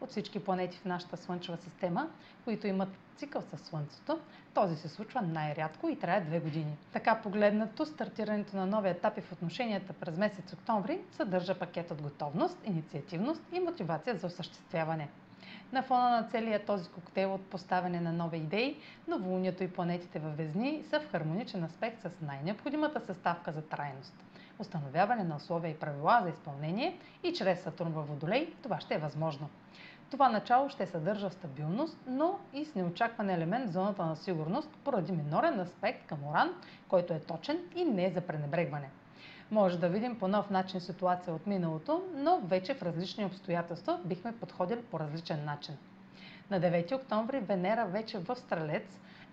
От всички планети в нашата Слънчева система, които имат цикъл със Слънцето, този се случва най-рядко и трае две години. Така погледнато, стартирането на нови етапи в отношенията през месец октомври съдържа пакет от готовност, инициативност и мотивация за осъществяване. На фона на целия този коктейл от поставяне на нови идеи, новолунието и планетите във Везни са в хармоничен аспект с най-необходимата съставка за трайност. Установяване на условия и правила за изпълнение и чрез Сатурн във Водолей това ще е възможно. Това начало ще съдържа стабилност, но и с неочакван елемент в зоната на сигурност поради минорен аспект към Оран, който е точен и не за пренебрегване. Може да видим по нов начин ситуация от миналото, но вече в различни обстоятелства бихме подходили по различен начин. На 9 октомври Венера вече в Стрелец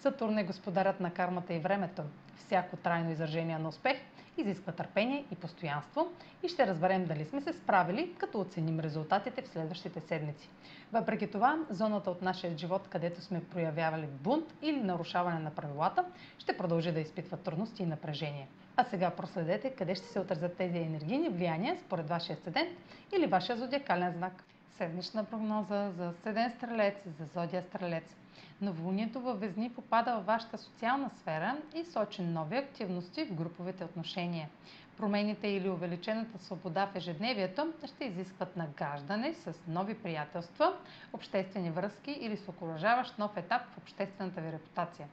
Сатурн е господарят на кармата и времето. Всяко трайно изражение на успех изисква търпение и постоянство и ще разберем дали сме се справили, като оценим резултатите в следващите седмици. Въпреки това, зоната от нашия живот, където сме проявявали бунт или нарушаване на правилата, ще продължи да изпитва трудности и напрежение. А сега проследете къде ще се отразят тези енергийни влияния според вашия седент или вашия зодиакален знак. Седмична прогноза за Седен Стрелец, за Зодия Стрелец. Новолунието във Везни попада във вашата социална сфера и сочи нови активности в груповите отношения. Промените или увеличената свобода в ежедневието ще изискват нагаждане с нови приятелства, обществени връзки или с окоръжаващ нов етап в обществената ви репутация.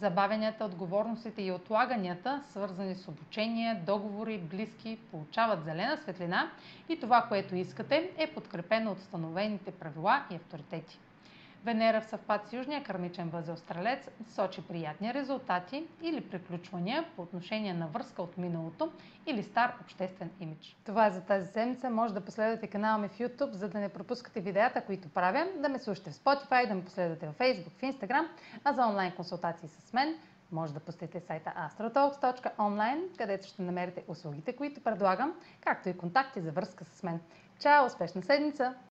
Забавенията, отговорностите и отлаганията, свързани с обучение, договори, близки, получават зелена светлина и това, което искате, е подкрепено от установените правила и авторитети. Венера в съвпад с Южния кърмичен възел Стрелец сочи приятни резултати или приключвания по отношение на връзка от миналото или стар обществен имидж. Това е за тази седмица. Може да последвате канала ми в YouTube, за да не пропускате видеята, които правя, да ме слушате в Spotify, да ме последвате в Facebook, в Instagram, а за онлайн консултации с мен може да посетите сайта astrotalks.online, където ще намерите услугите, които предлагам, както и контакти за връзка с мен. Чао! Успешна седмица!